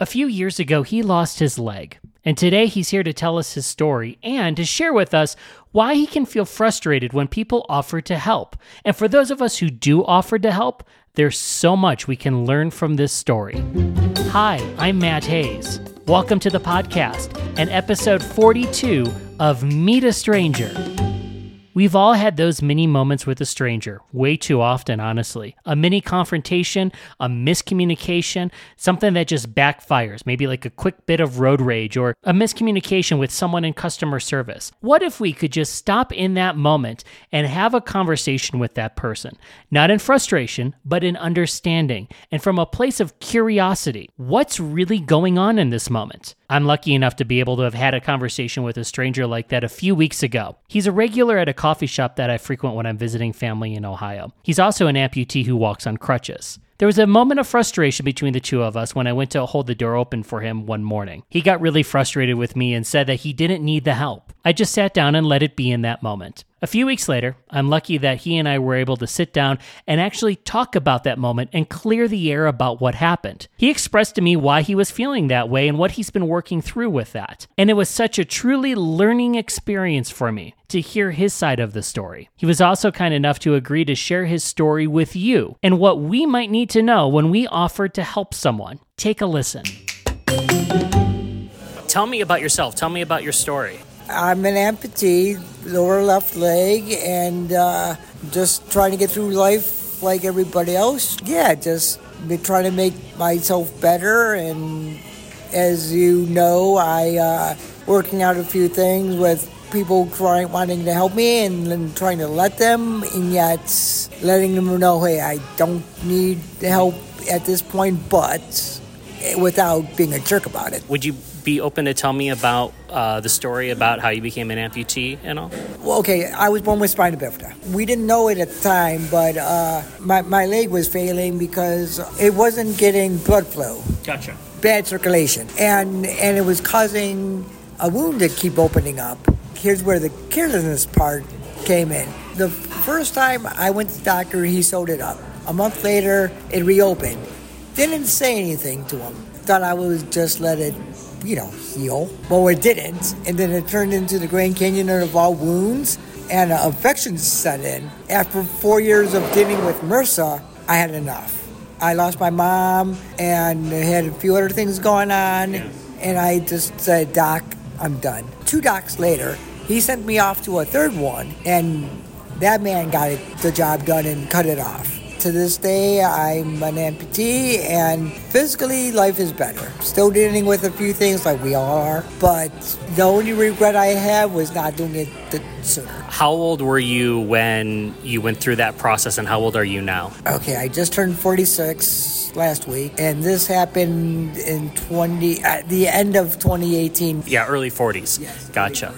A few years ago, he lost his leg, and today he's here to tell us his story and to share with us why he can feel frustrated when people offer to help. And for those of us who do offer to help, there's so much we can learn from this story. Hi, I'm Matt Haze. Welcome to the podcast and episode 42 of Meet a Stranger. We've all had those mini moments with a stranger, way too often, honestly. A mini confrontation, a miscommunication, something that just backfires, maybe like a quick bit of road rage or a miscommunication with someone in customer service. What if we could just stop in that moment and have a conversation with that person? Not in frustration, but in understanding and from a place of curiosity. What's really going on in this moment? I'm lucky enough to be able to have had a conversation with a stranger like that a few weeks ago. He's a regular at a coffee shop that I frequent when I'm visiting family in Ohio. He's also an amputee who walks on crutches. There was a moment of frustration between the two of us when I went to hold the door open for him one morning. He got really frustrated with me and said that he didn't need the help. I just sat down and let it be in that moment. A few weeks later, I'm lucky that he and I were able to sit down and actually talk about that moment and clear the air about what happened. He expressed to me why he was feeling that way and what he's been working through with that. And it was such a truly learning experience for me to hear his side of the story. He was also kind enough to agree to share his story with you and what we might need to know when we offer to help someone. Take a listen. Tell me about yourself. Tell me about your story. I'm an amputee, lower left leg, and uh, just trying to get through life like everybody else. Yeah, just trying to make myself better. And as you know, I uh, working out a few things with people trying wanting to help me and then trying to let them, and yet letting them know, hey, I don't need help at this point, but without being a jerk about it. Would you be open to tell me about uh, the story about how you became an amputee and all? Well, okay, I was born with spina bifida. We didn't know it at the time, but uh, my, my leg was failing because it wasn't getting blood flow. Gotcha. Bad circulation. And, and it was causing a wound to keep opening up. Here's where the carelessness part came in. The first time I went to the doctor, he sewed it up. A month later, it reopened. Didn't say anything to him. Thought I would just let it you know, heal. Well, it didn't. And then it turned into the Grand Canyon of all wounds and uh, infections set in. After four years of dealing with MRSA, I had enough. I lost my mom and had a few other things going on. And I just said, Doc, I'm done. Two docs later, he sent me off to a third one. And that man got it, the job done and cut it off. To this day, I'm an amputee, and physically, life is better. Still dealing with a few things like we all are, but the only regret I have was not doing it sooner. How old were you when you went through that process, and how old are you now? Okay, I just turned 46 last week, and this happened in 20 at the end of 2018. Yeah, early 40s. Yes. Gotcha.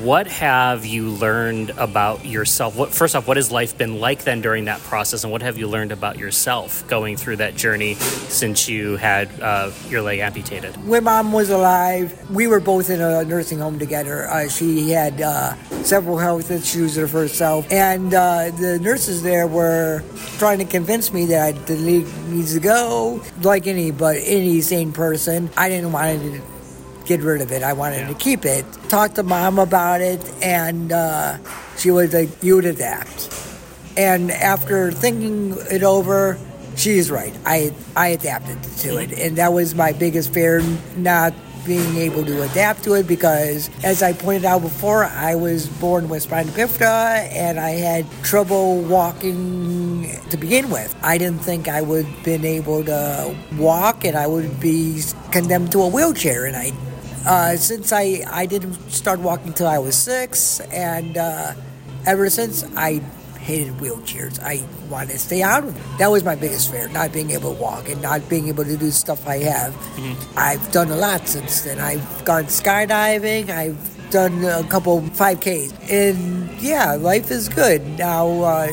What have you learned about yourself? What, first off, what has life been like then during that process, and what have you learned about yourself going through that journey since you had uh, your leg amputated? When mom was alive, we were both in a nursing home together. Uh, she had uh, several health issues of herself, and uh, the nurses there were trying to convince me that the leg needs to go. Like any but any sane person, I didn't want to get rid of it. I wanted yeah. to keep it. Talked to mom about it, and uh, she was like, "You would adapt." And after thinking it over, she's right. I I adapted to it, and that was my biggest fear, not being able to adapt to it because, as I pointed out before, I was born with spina bifida and I had trouble walking to begin with. I didn't think I would been able to walk and I would be condemned to a wheelchair, and I uh, since I, I didn't start walking until I was six, and uh, ever since I hated wheelchairs. I wanted to stay out of them. That was my biggest fear, not being able to walk and not being able to do stuff I have. Mm-hmm. I've done a lot since then. I've gone skydiving. I've done a couple 5Ks. And yeah, life is good. Now, uh,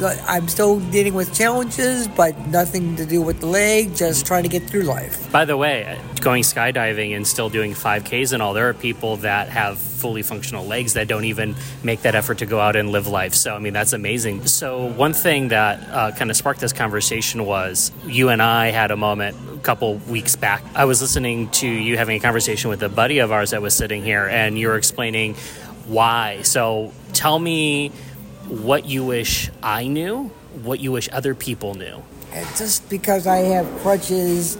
I'm still dealing with challenges, but nothing to do with the leg, just trying to get through life. By the way, going skydiving and still doing 5Ks and all, there are people that have fully functional legs that don't even make that effort to go out and live life. So, I mean, that's amazing. So, one thing that uh, kind of sparked this conversation was you and I had a moment a couple weeks back. I was listening to you having a conversation with a buddy of ours that was sitting here, and you were explaining why. So tell me what you wish I knew, what you wish other people knew. Just because I have crutches,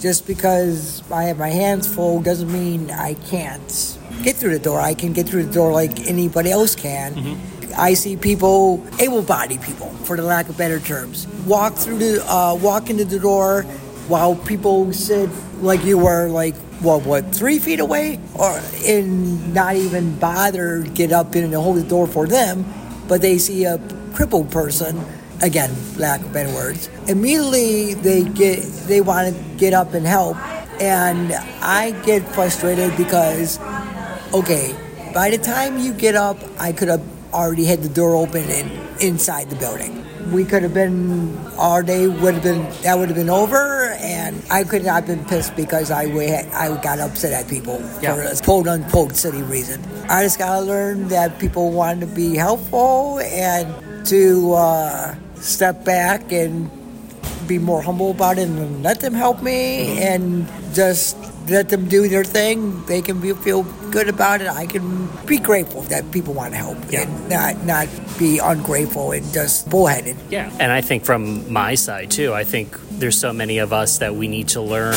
just because I have my hands full, doesn't mean I can't get through the door. I can get through the door like anybody else can. Mm-hmm. I see people, able-bodied people, for the lack of better terms, walk through the, uh, walk into the door while people sit like you were, like what, what, three feet away, or and not even bother get up in and hold the door for them, but they see a crippled person. Again, lack of better words. Immediately, they get they want to get up and help, and I get frustrated because okay, by the time you get up, I could have already had the door open and inside the building. We could have been our day would have been that would have been over, and I could not have been pissed because I I got upset at people yeah. for a quote unquote silly reason. I just gotta learn that people want to be helpful and to uh, step back and be more humble about it and let them help me mm-hmm. and just let them do their thing. They can be, feel good about it. I can be grateful that people want to help yeah. and not not be ungrateful and just bullheaded. Yeah, and I think from my side too, I think there's so many of us that we need to learn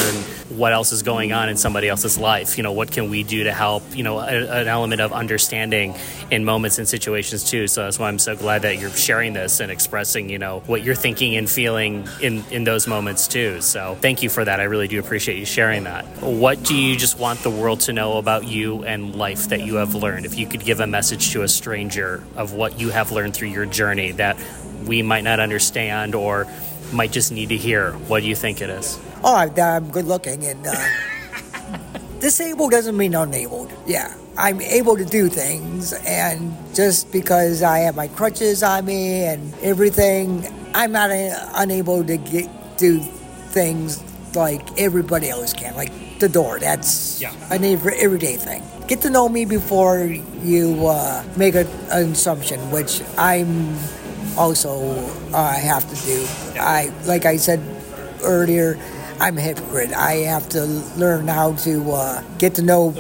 what else is going on in somebody else's life. You know, what can we do to help? You know, a, an element of understanding in moments and situations too. So that's why I'm so glad that you're sharing this and expressing, you know, what you're thinking and feeling in in those moments too. So thank you for that. I really do appreciate you sharing that. What do you just want the world to know about you and life that you have learned? If you could give a message to a stranger of what you have learned through your journey that we might not understand or might just need to hear. What do you think it is? Oh, I'm good looking and uh, disabled doesn't mean unabled. Yeah, I'm able to do things, and just because I have my crutches on me and everything, I'm not uh, unable to get do things like everybody else can. Like the door, that's yeah. an everyday thing. Get to know me before you uh, make a, an assumption, which I'm also uh, have to do. I like I said earlier, I'm a hypocrite. I have to learn how to uh, get to know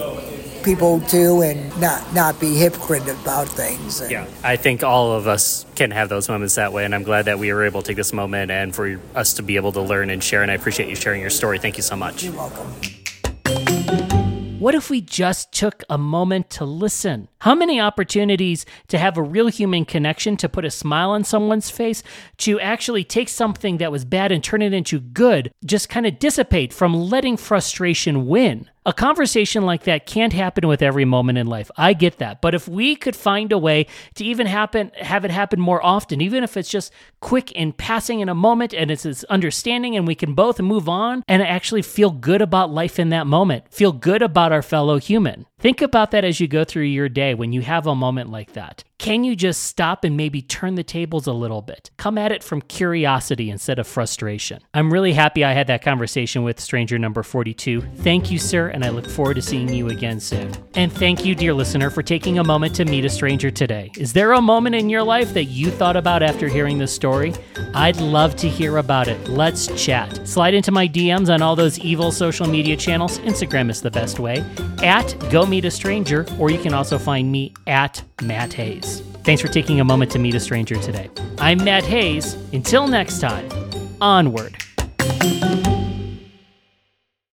people too and not not be hypocrite about things. And yeah, I think all of us can have those moments that way, and I'm glad that we were able to take this moment and for us to be able to learn and share. And I appreciate you sharing your story. Thank you so much. You're welcome. What if we just took a moment to listen? How many opportunities to have a real human connection, to put a smile on someone's face, to actually take something that was bad and turn it into good, just kind of dissipate from letting frustration win? A conversation like that can't happen with every moment in life. I get that. But if we could find a way to even happen have it happen more often, even if it's just quick and passing in a moment and it's this understanding and we can both move on and actually feel good about life in that moment, feel good about our fellow human. Think about that as you go through your day when you have a moment like that. Can you just stop and maybe turn the tables a little bit? Come at it from curiosity instead of frustration. I'm really happy I had that conversation with stranger number 42. Thank you, sir, and I look forward to seeing you again soon. And thank you, dear listener, for taking a moment to meet a stranger today. Is there a moment in your life that you thought about after hearing this story? I'd love to hear about it. Let's chat. Slide into my DMs on all those evil social media channels. Instagram is the best way. At Go Meet a Stranger, or you can also find me at Matt Haze. Thanks for taking a moment to meet a stranger today. I'm Matt Haze. Until next time, onward.